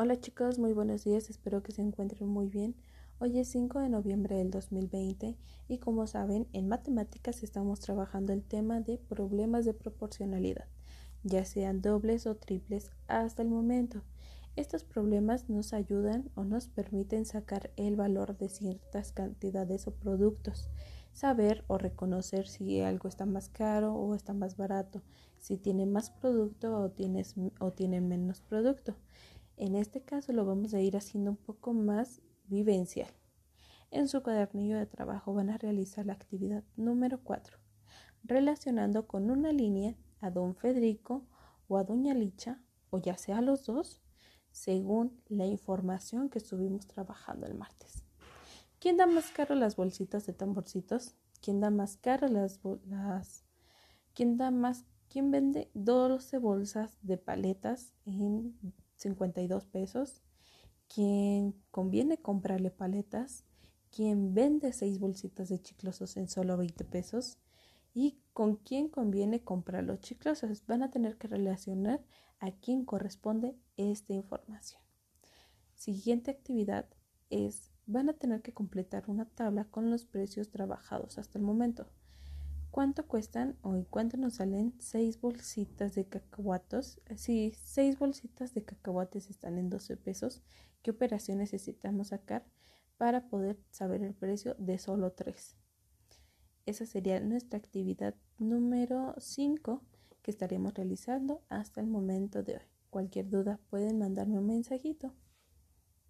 Hola chicos, muy buenos días, espero que se encuentren muy bien. Hoy es 5 de noviembre del 2020 y como saben, en matemáticas estamos trabajando el tema de problemas de proporcionalidad, ya sean dobles o triples hasta el momento. Estos problemas nos ayudan o nos permiten sacar el valor de ciertas cantidades o productos, saber o reconocer si algo está más caro o está más barato, si tiene más producto o, tienes, o tiene menos producto. En este caso lo vamos a ir haciendo un poco más vivencial. En su cuadernillo de trabajo van a realizar la actividad número 4, relacionando con una línea a don Federico o a doña Licha, o ya sea los dos, según la información que estuvimos trabajando el martes. ¿Quién da más caro las bolsitas de tamborcitos? ¿Quién da más caro las, las ¿Quién da más quién vende 12 bolsas de paletas en 52 pesos, quien conviene comprarle paletas, quien vende 6 bolsitas de chiclosos en solo 20 pesos y con quién conviene comprar los chiclosos. Van a tener que relacionar a quién corresponde esta información. Siguiente actividad es, van a tener que completar una tabla con los precios trabajados hasta el momento. ¿Cuánto cuestan o en cuánto nos salen seis bolsitas de cacahuatos? Si seis bolsitas de cacahuates están en 12 pesos, ¿qué operación necesitamos sacar para poder saber el precio de solo tres? Esa sería nuestra actividad número 5 que estaremos realizando hasta el momento de hoy. Cualquier duda pueden mandarme un mensajito.